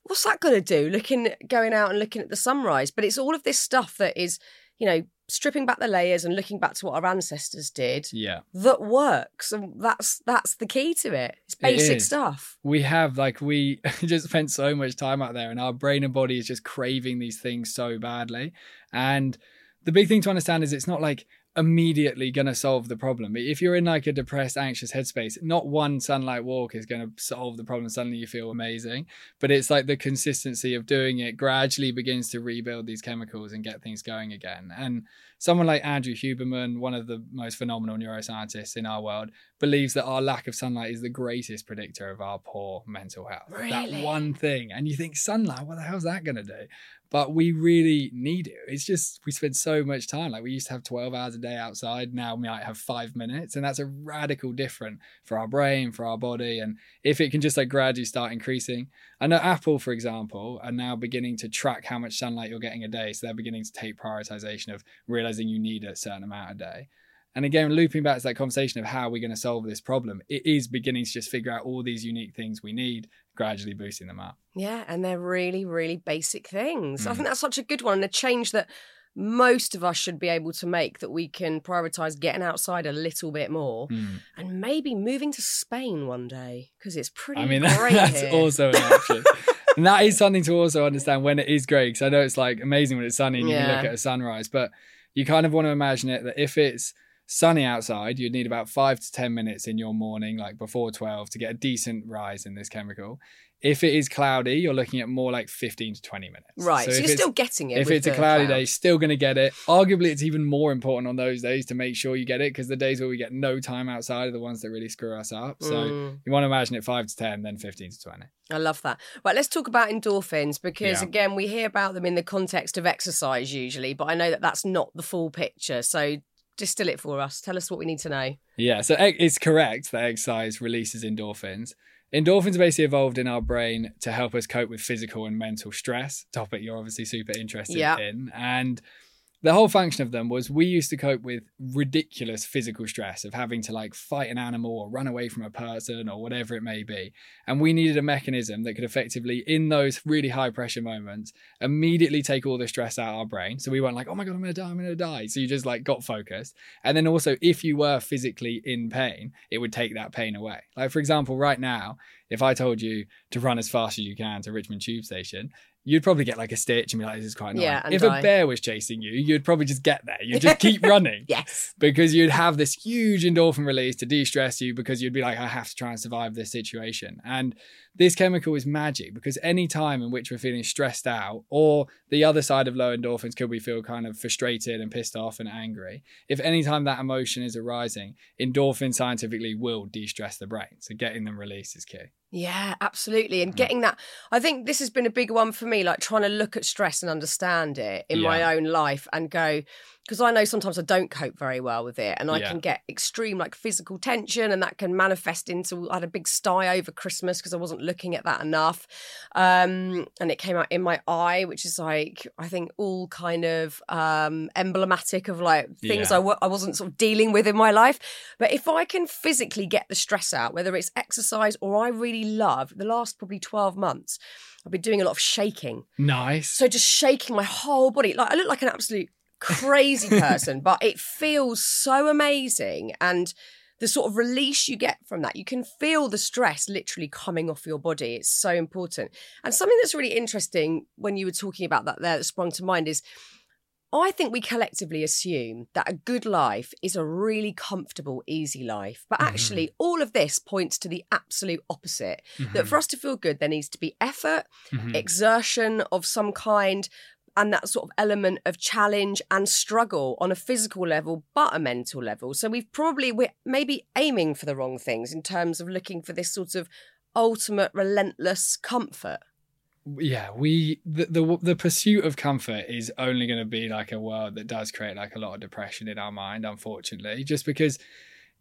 what's that going to do? Looking, going out and looking at the sunrise. But it's all of this stuff that is, you know, stripping back the layers and looking back to what our ancestors did Yeah. that works. And that's that's the key to it. It's basic is. stuff. we have like we just spent so much time out there and our brain and body is just craving these things so badly and the big thing to understand is it's not like immediately going to solve the problem if you're in like a depressed anxious headspace not one sunlight walk is going to solve the problem suddenly you feel amazing but it's like the consistency of doing it gradually begins to rebuild these chemicals and get things going again and someone like andrew huberman one of the most phenomenal neuroscientists in our world believes that our lack of sunlight is the greatest predictor of our poor mental health. That one thing. And you think, sunlight, what the hell's that going to do? But we really need it. It's just, we spend so much time. Like we used to have 12 hours a day outside. Now we might have five minutes. And that's a radical different for our brain, for our body. And if it can just like gradually start increasing. I know Apple, for example, are now beginning to track how much sunlight you're getting a day. So they're beginning to take prioritization of realizing you need a certain amount a day. And again, looping back to that conversation of how we're going to solve this problem, it is beginning to just figure out all these unique things we need, gradually boosting them up. Yeah, and they're really, really basic things. I Mm. think that's such a good one and a change that most of us should be able to make that we can prioritize getting outside a little bit more Mm. and maybe moving to Spain one day because it's pretty I mean, great that's here. also an option. and that is something to also understand when it is great. Because I know it's like amazing when it's sunny and you can look at a sunrise, but you kind of want to imagine it that if it's sunny outside, you'd need about five to 10 minutes in your morning, like before 12, to get a decent rise in this chemical. If it is cloudy, you're looking at more like 15 to 20 minutes. Right, so, if you're still getting it. if it's a cloudy day, still going to get it. Arguably, it's even more important on those days to make sure you get it because the days where we get no time outside are the ones that really screw us up. So Mm. you want to imagine it 5 to 10, then 15 to 20. I love that. Right, let's talk about endorphins because, Yeah. again, we hear about them in the context of exercise usually, but I know that that's not the full picture. So distill it for us. Tell us what we need to know. Yeah, so it's correct that exercise releases endorphins. Endorphins basically evolved in our brain to help us cope with physical and mental stress, topic you're obviously super interested Yeah. in. And the whole function of them was we used to cope with ridiculous physical stress of having to like fight an animal or run away from a person or whatever it may be. And we needed a mechanism that could effectively, in those really high pressure moments, immediately take all the stress out of our brain. So we weren't like, oh my God, I'm going to die, I'm going to die. So you just like got focused. And then also, if you were physically in pain, it would take that pain away. Like, for example, right now, if I told you to run as fast as you can to Richmond Tube Station, you'd probably get like a stitch and be like, this is quite annoying. Yeah, if die. a bear was chasing you, you'd probably just get there. You'd just keep running Yes. because you'd have this huge endorphin release to de-stress you because you'd be like i have to try and survive this situation and this chemical is magic because any time in which we're feeling stressed out or the other side of low endorphins could we feel kind of frustrated and pissed off and angry if any time that emotion is arising endorphin scientifically will de-stress the brain. So getting them released is key Yeah, absolutely. Mm. And getting that, I think this has been a big one for me, like trying to look at stress and understand it in Yeah. my own life and go, because I know sometimes I don't cope very well with it and I Yeah. can get extreme like physical tension and that can manifest into, I had a big sty over Christmas because I wasn't looking at that enough. Um, and it came out in my eye, which is like, I think all kind of um, emblematic of like things Yeah. I w- I wasn't sort of dealing with in my life. But if I can physically get the stress out, whether it's exercise or I really love the last probably 12 months, I've been doing a lot of shaking. nice So just shaking my whole body. Like I look like an absolute crazy person, but it feels so amazing. And the sort of release you get from that, you can feel the stress literally coming off your body. It's so important. And something that's really interesting when you were talking about that there that sprung to mind is I think we collectively assume that a good life is a really comfortable, easy life. But actually, mm-hmm. all of this points to the absolute opposite. Mm-hmm. That for us to feel good, there needs to be effort, mm-hmm. exertion of some kind, and that sort of element of challenge and struggle on a physical level, but a mental level. So we've probably, we're maybe aiming for the wrong things in terms of looking for this sort of ultimate, relentless comfort yeah we the, the, the pursuit of comfort is only going to be like a world that does create like a lot of depression in our mind unfortunately just because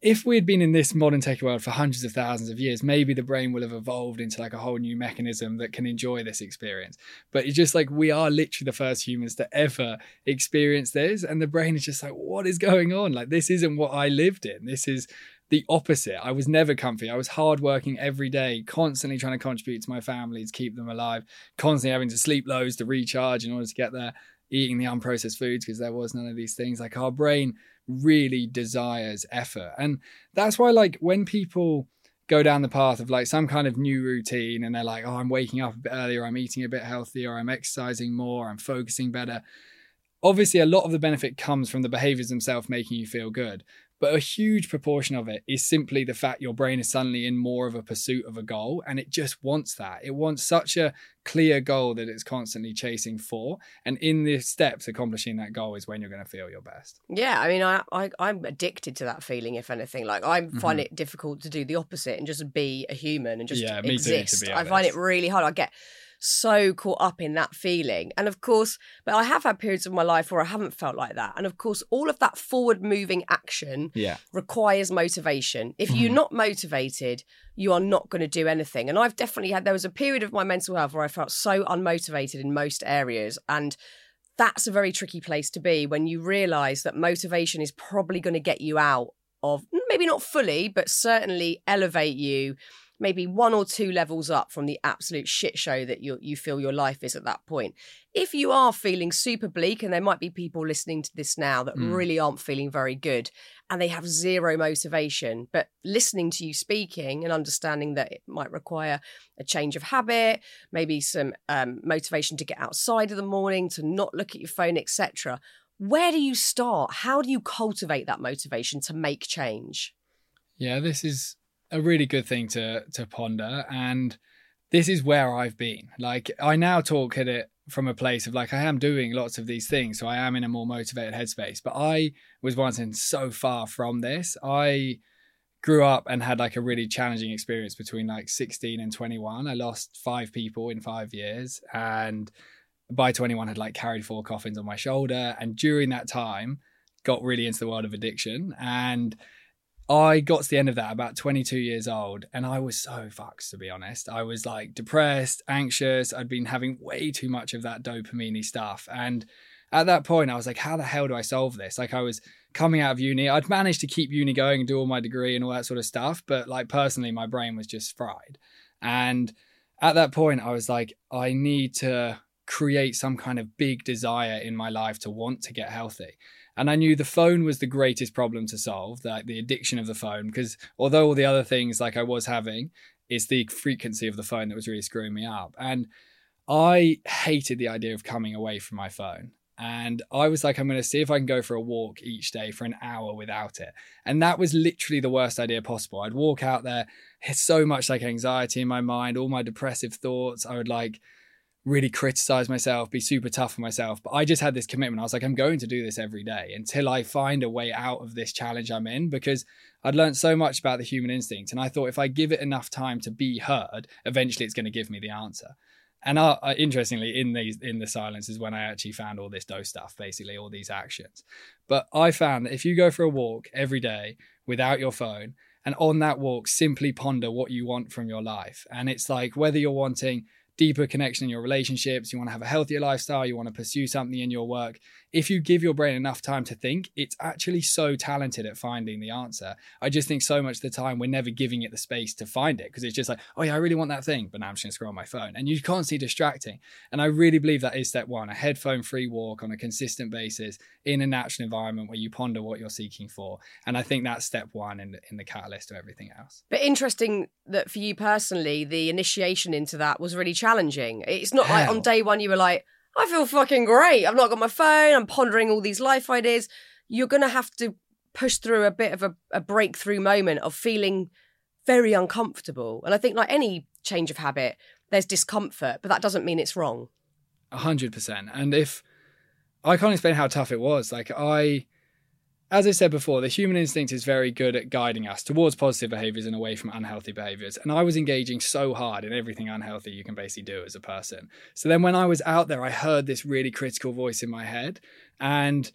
if we had been in this modern tech world for hundreds of thousands of years maybe the brain will have evolved into like a whole new mechanism that can enjoy this experience. But it's just like we are literally the first humans to ever experience this and the brain is just like what is going on? Like this isn't what i lived in. This is the opposite. I was never comfy. I was hardworking every day, constantly trying to contribute to my family to keep them alive, constantly having to sleep loads to recharge in order to get there, eating the unprocessed foods because there was none of these things. Like our brain really desires effort. And that's why, like, when people go down the path of like some kind of new routine and they're like, oh, I'm waking up a bit earlier, I'm eating a bit healthier, I'm exercising more, I'm focusing better. Obviously, a lot of the benefit comes from the behaviors themselves making you feel good. But a huge proportion of it is simply the fact your brain is suddenly in more of a pursuit of a goal and it just wants that. It wants such a clear goal that it's constantly chasing for. And in the steps, accomplishing that goal is when you're going to feel your best. Yeah. I mean, I, I, am addicted to that feeling, if anything. Like, I find mm-hmm. it difficult to do the opposite and just be a human and just yeah, exist. Too, I find it really hard. I get so caught up in that feeling. And of course, but I have had periods of my life where I haven't felt like that. And of course, all of that forward moving action yeah. requires motivation. If you're mm-hmm. not motivated, you are not going to do anything. And I've definitely had, there was a period of my mental health where I felt so unmotivated in most areas. And that's a very tricky place to be when you realize that motivation is probably going to get you out of maybe not fully, but certainly elevate you maybe one or two levels up from the absolute shit show that you you feel your life is at that point. If you are feeling super bleak, and there might be people listening to this now that mm. really aren't feeling very good, and they have zero motivation, but listening to you speaking and understanding that it might require a change of habit, maybe some um, motivation to get outside of the morning, to not look at your phone, etc. Where do you start? How do you cultivate that motivation to make change? Yeah, this is a really good thing to to ponder and this is where I've been. Like I now talk at it from a place of like I am doing lots of these things, so I am in a more motivated headspace. But I was once in so far from this. I grew up and had like a really challenging experience between like 16 and 21. I lost five people in five years, and by 21 had like carried four coffins on my shoulder. And during that time, got really into the world of addiction and I got to the end of that about 22 years old and I was so fucked to be honest. I was like depressed, anxious. I'd been having way too much of that dopamine stuff. And at that point, I was like, how the hell do I solve this? Like, I was coming out of uni. I'd managed to keep uni going and do all my degree and all that sort of stuff. But like, personally, my brain was just fried. And at that point, I was like, I need to create some kind of big desire in my life to want to get healthy. And I knew the phone was the greatest problem to solve, like the addiction of the phone, because although all the other things like I was having, it's the frequency of the phone that was really screwing me up. And I hated the idea of coming away from my phone. And I was like, I'm going to see if I can go for a walk each day for an hour without it. And that was literally the worst idea possible. I'd walk out there, so much like anxiety in my mind, all my depressive thoughts. I would like really criticize myself, be super tough on myself. But I just had this commitment. I was like, I'm going to do this every day until I find a way out of this challenge I'm in because I'd learned so much about the human instinct. And I thought if I give it enough time to be heard, eventually it's going to give me the answer. And I, I, interestingly, in these in the silence is when I actually found all this dose stuff, basically all these actions. But I found that if you go for a walk every day without your phone, and on that walk simply ponder what you want from your life, and it's like whether you're wanting deeper connection in your relationships, you want to have a healthier lifestyle, you want to pursue something in your work, if you give your brain enough time to think, it's actually so talented at finding the answer. I just think so much of the time we're never giving it the space to find it because it's just like, oh yeah, I really want that thing, but now I'm just gonna scroll on my phone. And you can't see distracting. And I really believe that is step one, a headphone free walk on a consistent basis in a natural environment where you ponder what you're seeking for. And I think that's step one in, in the catalyst of everything else. But interesting that for you personally, the initiation into that was really challenging. It's not like on day one you were like, I feel fucking great. I've not got my phone. I'm pondering all these life ideas. You're going to have to push through a bit of a, a breakthrough moment of feeling very uncomfortable. And I think, like any change of habit, there's discomfort, but that doesn't mean it's wrong. A hundred percent. And if I can't explain how tough it was, like I as I said before, the human instinct is very good at guiding us towards positive behaviors and away from unhealthy behaviors. And I was engaging so hard in everything unhealthy you can basically do as a person. So then when I was out there, I heard this really critical voice in my head. And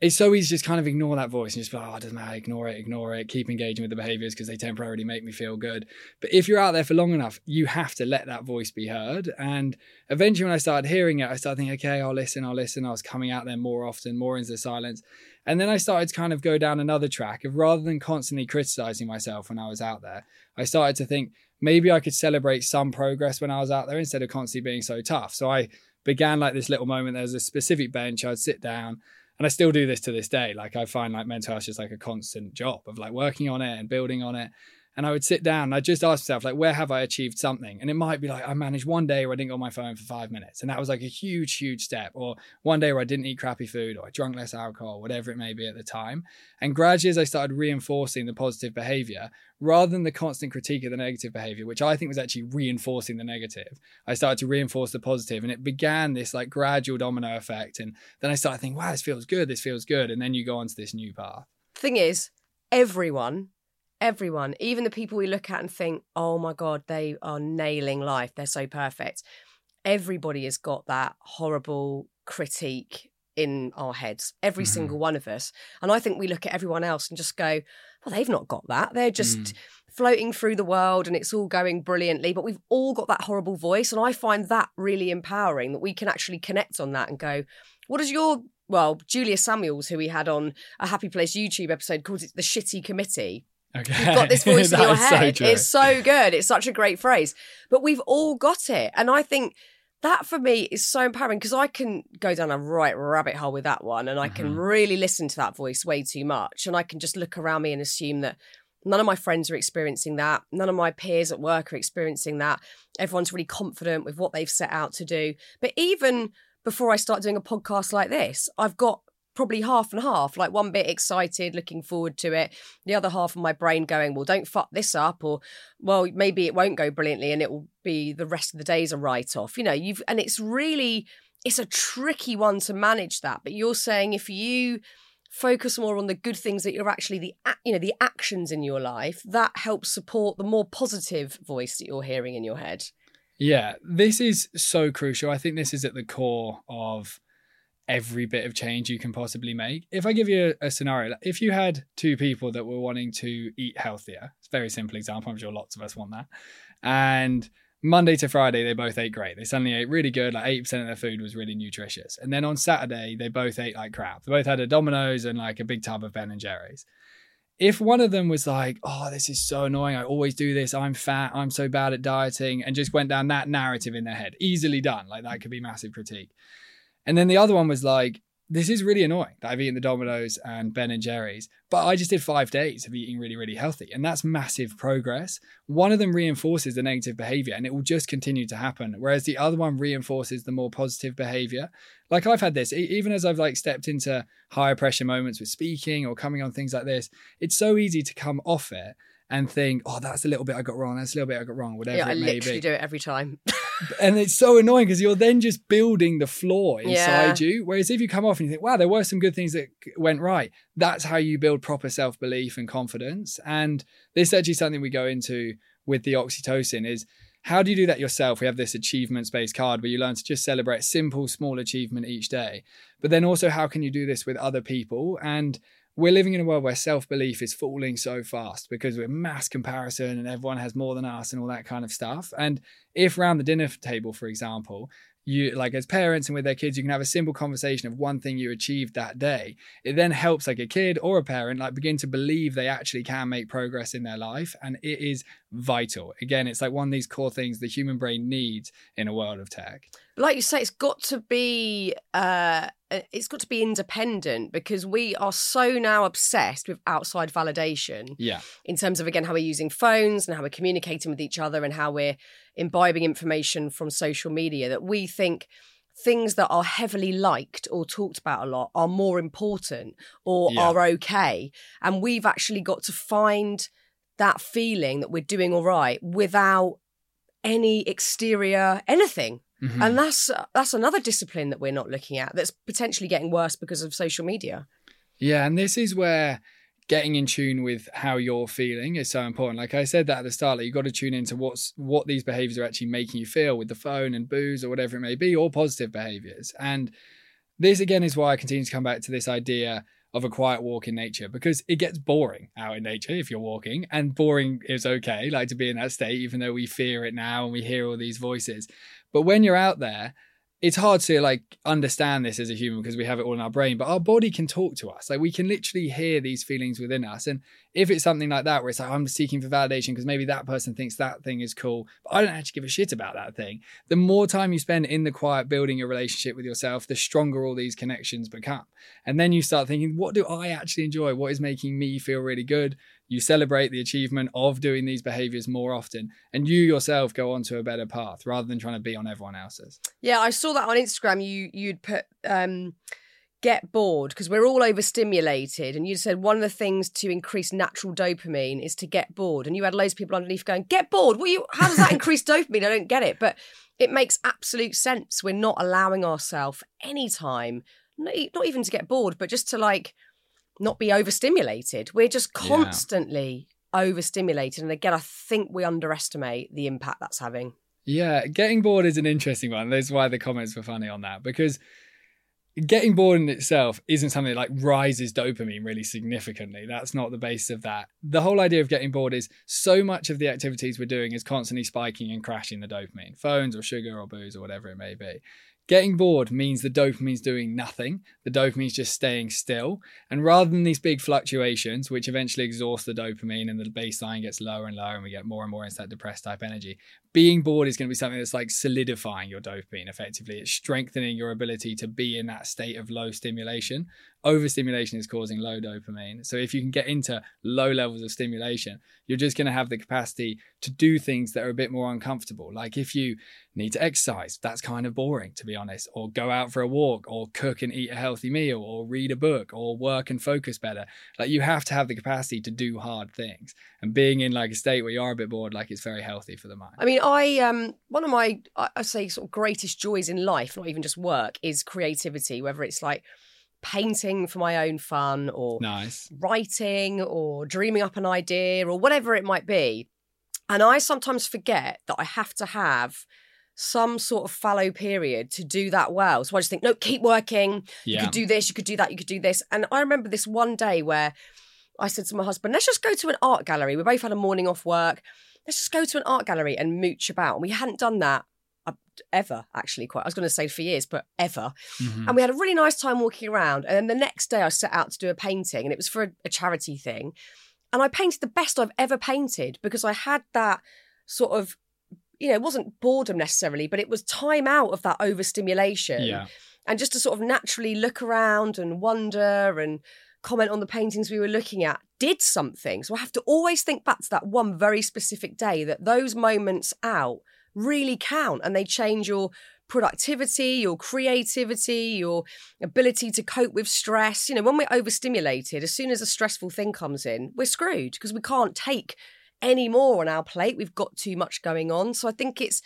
it's so easy to just kind of ignore that voice and just be like, oh, it doesn't matter, ignore it, ignore it, keep engaging with the behaviors because they temporarily make me feel good. But if you're out there for long enough, you have to let that voice be heard. And eventually, when I started hearing it, I started thinking, okay, I'll listen, I'll listen. I was coming out there more often, more into the silence. And then I started to kind of go down another track of rather than constantly criticizing myself when I was out there, I started to think maybe I could celebrate some progress when I was out there instead of constantly being so tough. So I began like this little moment. There was a specific bench, I'd sit down and I still do this to this day. Like I find like mental health is just like a constant job of like working on it and building on it. And I would sit down and I'd just ask myself, like, where have I achieved something? And it might be like I managed one day where I didn't go on my phone for five minutes. And that was like a huge, huge step. Or one day where I didn't eat crappy food or I drank less alcohol, whatever it may be at the time. And gradually as I started reinforcing the positive behavior, rather than the constant critique of the negative behavior, which I think was actually reinforcing the negative, I started to reinforce the positive, and it began this like gradual domino effect. And then I started thinking, wow, this feels good, this feels good, and then you go on to this new path. Thing is, everyone, everyone, even the people we look at and think, oh my god, they are nailing life, they're so perfect. Everybody has got that horrible critique in our heads, every mm-hmm. single one of us. And I think we look at everyone else and just go, well, they've not got that. They're just mm. floating through the world and it's all going brilliantly. But we've all got that horrible voice. And I find that really empowering that we can actually connect on that and go, what does your well, Julia Samuels, who we had on a Happy Place YouTube episode, called it the shitty committee. Okay. You've got this voice in your head. So it's so good. It's such a great phrase. But we've all got it. And I think that for me is so empowering because I can go down a right rabbit hole with that one and I can mm-hmm. really listen to that voice way too much. And I can just look around me and assume that none of my friends are experiencing that. None of my peers at work are experiencing that. Everyone's really confident with what they've set out to do. But even before I start doing a podcast like this, I've got probably half and half, like one bit excited, looking forward to it, the other half of my brain going, well, don't fuck this up, or well, maybe it won't go brilliantly and it will be the rest of the days a write off. You know, you've, and it's really, it's a tricky one to manage that. But you're saying if you, focus more on the good things that you're actually the you know the actions in your life that helps support the more positive voice that you're hearing in your head yeah this is so crucial i think this is at the core of every bit of change you can possibly make. If I give you a, a, scenario, if you had two people that were wanting to eat healthier, it's a very simple example. I'm sure lots of us want that. And Monday to Friday, they both ate great. They suddenly ate really good. Like 8% of their food was really nutritious. And then on Saturday, they both ate like crap. They both had a Domino's and like a big tub of Ben and Jerry's. If one of them was like, oh, this is so annoying. I always do this. I'm fat. I'm so bad at dieting. And just went down that narrative in their head, easily done. Like that could be massive critique. And then the other one was like, this is really annoying that I've eaten the Domino's and Ben and Jerry's, but I just did five days of eating really, really healthy. And that's massive progress. One of them reinforces the negative behavior and it will just continue to happen. Whereas the other one reinforces the more positive behavior. Like I've had this, even as I've like stepped into higher pressure moments with speaking or coming on things like this, it's so easy to come off it and think, oh, that's a little bit I got wrong, that's a little bit I got wrong, whatever yeah, I literally do it every time. and it's so annoying because you're then just building the flaw inside yeah. you. Whereas if you come off and you think, wow, there were some good things that went right, that's how you build proper self belief and confidence. And this is actually something we go into with the oxytocin is how do you do that yourself? We have this achievements based card where you learn to just celebrate simple, small achievement each day. But then also, how can you do this with other people? And we're living in a world where self belief is falling so fast because we're mass comparison and everyone has more than us and all that kind of stuff. And if around the dinner table, for example, you like as parents and with their kids you can have a simple conversation of one thing you achieved that day. It then helps like a kid or a parent like begin to believe they actually can make progress in their life and it is vital. Again it's like one of these core things the human brain needs in a world of tech like you say it's got to be uh it's got to be independent because we are so now obsessed with outside validation yeah in terms of again how we're using phones and how we're communicating with each other and how we're imbibing information from social media that we think things that are heavily liked or talked about a lot are more important or Yeah. are okay. And we've actually got to find that feeling that we're doing all right without any exterior anything. Mhm. And that's that's another discipline that we're not looking at that's potentially getting worse because of social media. Yeah, and this is where getting in tune with how you're feeling is so important. Like I said that at the start, like you got to tune into what's what these behaviors are actually making you feel with the phone and booze or whatever it may be, or positive behaviors. And this again is why I continue to come back to this idea of a quiet walk in nature because it gets boring out in nature if you're walking, and boring is okay, like to be in that state, even though we fear it now and we hear all these voices. But when you're out there, it's hard to like understand this as a human because we have it all in our brain, but our body can talk to us. Like we can literally hear these feelings within us. And if it's something like that, where it's like, I'm seeking for validation because maybe that person thinks that thing is cool, but I don't actually give a shit about that thing. The more time you spend in the quiet building your relationship with yourself, the stronger all these connections become. And then you start thinking, what do I actually enjoy? What is making me feel really good? You celebrate the achievement of doing these behaviors more often, and you yourself go onto a better path rather than trying to be on everyone else's. Yeah, I saw that on Instagram. You you'd put um, get bored because we're all overstimulated, and you said one of the things to increase natural dopamine is to get bored, and you had loads of people underneath going, "Get bored? What you? How does that increase dopamine? I don't get it." But it makes absolute sense. We're not allowing ourselves any time, not not even to get bored, but just to like not be overstimulated. We're just Yeah. constantly overstimulated, and again, I think we underestimate the impact that's having. Yeah, getting bored is an interesting one. That's why the comments were funny on that because getting bored in itself isn't something that like rises dopamine really significantly. That's not the base of that. The whole idea of getting bored is so much of the activities we're doing is constantly spiking and crashing the dopamine, phones or sugar or booze or whatever it may be. Getting bored means the dopamine's doing nothing. The dopamine's just staying still. And rather than these big fluctuations, which eventually exhaust the dopamine and the baseline gets lower and lower and we get more and more into that depressed type energy, being bored is going to be something that's like solidifying your dopamine effectively. It's strengthening your ability to be in that state of low stimulation. Overstimulation is causing low dopamine. So if you can get into low levels of stimulation, you're just going to have the capacity to do things that are a bit more uncomfortable. Like if you need to exercise, that's kind of boring, to be honest, or go out for a walk, or cook and eat a healthy meal, or read a book, or work and focus better. Like you have to have the capacity to do hard things. And being in like a state where you are a bit bored, like it's very healthy for the mind. I mean, I um one of my I say sort of greatest joys in life, not even just work, is creativity. Whether it's like painting for my own fun, or Nice. writing, or dreaming up an idea, or whatever it might be. And I sometimes forget that I have to have some sort of fallow period to do that well. So I just think, no, keep working. You could do this, you could do that, you could do this. And I remember this one day where I said to my husband, let's just go to an art gallery. We both had a morning off work. Let's just go to an art gallery and mooch about. And we hadn't done that ever, actually, quite. I was going to say for years, but ever. Mhm. And we had a really nice time walking around. And then the next day, I set out to do a painting, and it was for a, a charity thing. And I painted the best I've ever painted because I had that sort of, you know, it wasn't boredom necessarily, but it was time out of that overstimulation Yeah. and just to sort of naturally look around and wonder and comment on the paintings we were looking at did something. So I have to always think back to that one very specific day that those moments out really count and they change your productivity, your creativity, your ability to cope with stress. You know, when we're overstimulated, as soon as a stressful thing comes in, we're screwed because we can't take any more on our plate. We've got too much going on. So I think it's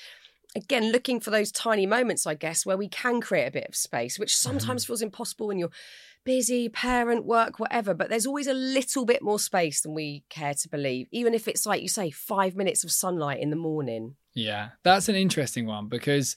again looking for those tiny moments i guess where we can create a bit of space which sometimes mm-hmm. feels impossible when you're busy parent work whatever but there's always a little bit more space than we care to believe even if it's like you say five minutes of sunlight in the morning Yeah, that's an interesting one because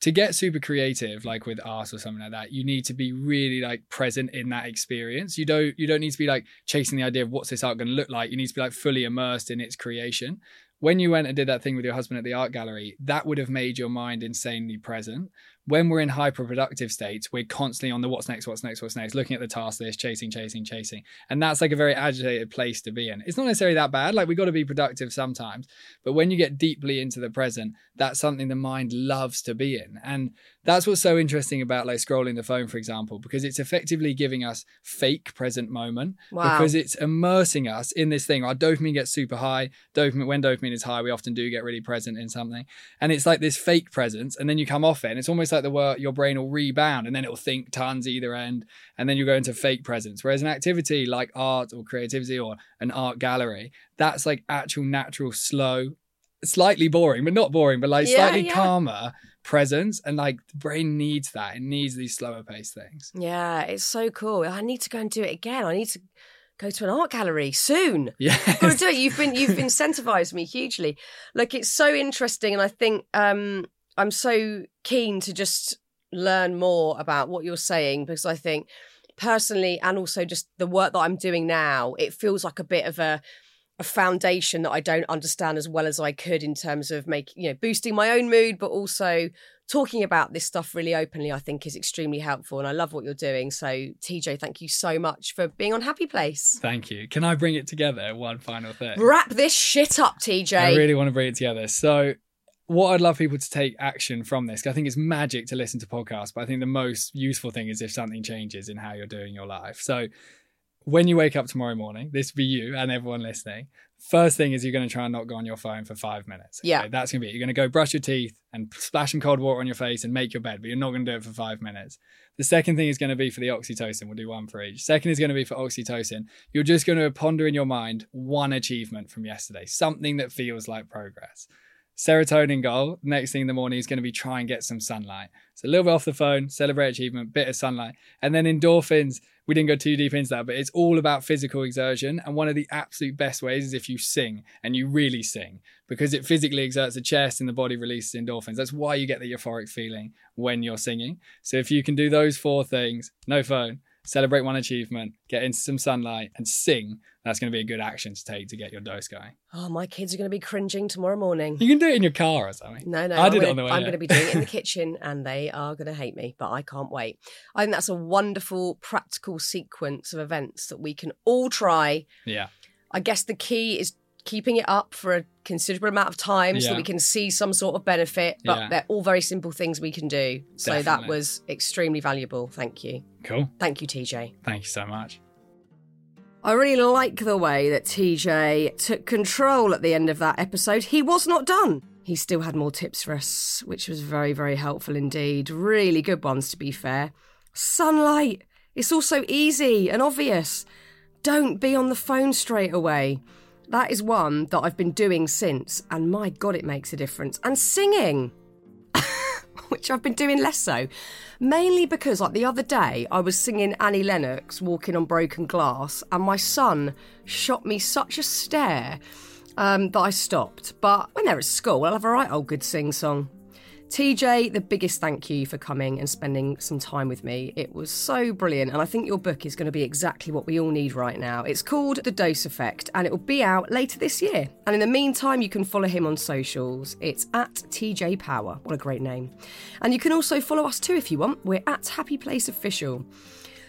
to get super creative, like with art or something like that, you need to be really like present in that experience. You don't you don't need to be like chasing the idea of what's this art going to look like. You need to be like fully immersed in its creation. when you went and did that thing with your husband at the art gallery, that would have made your mind insanely present when we're in hyper productive states, we're constantly on the what's next, what's next, what's next, looking at the task list, chasing, chasing, chasing. And that's like a very agitated place to be in. It's not necessarily that bad. Like we got to be productive sometimes. But when you get deeply into the present, that's something the mind loves to be in. And that's what's so interesting about like scrolling the phone, for example, because it's effectively giving us fake present moment Wow. because it's immersing us in this thing. Our dopamine gets super high. Dopamine, when dopamine is high, we often do get really present in something. And it's like this fake presence. And then you come off it and it's almost like the word your brain will rebound and then it'll think tons either end. And then you go into fake presence. Whereas an activity like art or creativity or an art gallery, that's like actual, natural, slow, slightly boring, but not boring, but like Yeah, slightly yeah. calmer presence. And like the brain needs that. It needs these slower paced things. Yeah, it's so cool. I need to go and do it again. I need to go to an art gallery soon. Yeah. Got to do it. You've been you've incentivized me hugely. Look, it's so interesting, and I think um, I'm so keen to just learn more about what you're saying because I think personally, and also just the work that I'm doing now, it feels like a bit of a a foundation that I don't understand as well as I could in terms of making you know boosting my own mood, but also talking about this stuff really openly. I think is extremely helpful, and I love what you're doing. So, TJ, thank you so much for being on Happy Place. Thank you. Can I bring it together? One final thing. Wrap this shit up, TJ. I really want to bring it together. So, what I'd love people to take action from this, I think it's magic to listen to podcasts, but I think the most useful thing is if something changes in how you're doing your life. So, when you wake up tomorrow morning, this will be you and everyone listening. First thing is you're going to try and not go on your phone for five minutes. Yeah. that's going to be it. You're going to go brush your teeth and splash some cold water on your face and make your bed, but you're not going to do it for five minutes. The second thing is going to be for the oxytocin. We'll do one for each. Second is going to be for oxytocin. You're just going to ponder in your mind one achievement from yesterday, something that feels like progress. Serotonin goal, next thing in the morning is going to be try and get some sunlight. So a little bit off the phone, celebrate achievement, bit of sunlight. And then endorphins, we didn't go too deep into that, but it's all about physical exertion. And one of the absolute best ways is if you sing and you really sing because it physically exerts the chest and the body releases endorphins. That's why you get the euphoric feeling when you're singing. So if you can do those four things, no phone, celebrate one achievement, get into some sunlight and sing, that's going to be a good action to take to get your dose going. Oh, my kids are going to be cringing tomorrow morning. You can do it in your car or something. No, no, I I'm did gonna, it on the way. I'm going to be doing it in the kitchen, and they are going to hate me, but I can't wait. I think that's a wonderful, practical sequence of events that we can all try. Yeah. I guess the key is keeping it up for a considerable amount of time so that we can see some sort of benefit. But Yeah. they're all very simple things we can do. So that was extremely valuable. Thank you. Cool. Thank you, TJ. Thank you so much. I really like the way that TJ took control at the end of that episode. He was not done. He still had more tips for us, which was very, very helpful indeed. Really good ones, to be fair. Sunlight. It's all so easy and obvious. Don't be on the phone straight away. That is one that I've been doing since, and my God, it makes a difference. And singing which I've been doing less so. Mainly because, like the other day, I was singing Annie Lennox, Walking on Broken Glass, and my son shot me such a stare um, that I stopped. But when they're at school, I'll have a right old good sing song. TJ, the biggest thank you for coming and spending some time with me. It was so brilliant, and I think your book is going to be exactly what we all need right now. It's called The Dose Effect, and it will be out later this year. And in the meantime, you can follow him on socials. It's at TJ Power. What a great name. And you can also follow us too if you want. We're at Happy Place Official.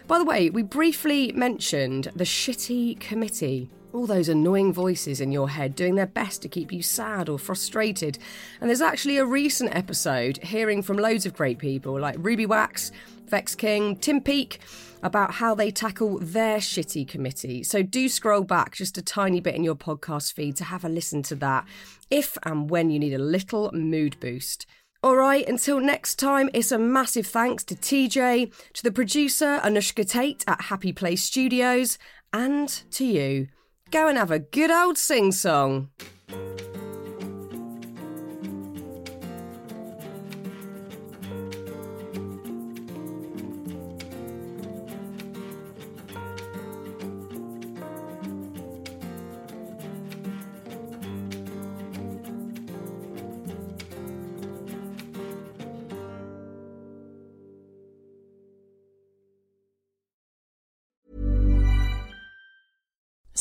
By the way, we briefly mentioned the shitty committee. All those annoying voices in your head doing their best to keep you sad or frustrated. And there's actually a recent episode hearing from loads of great people like Ruby Wax, Vex King, Tim Peake about how they tackle their shitty committee. So do scroll back just a tiny bit in your podcast feed to have a listen to that if and when you need a little mood boost. All right, until next time, it's a massive thanks to TJ, to the producer Anushka Tate at Happy Place Studios, and to you. Go and have a good old sing song.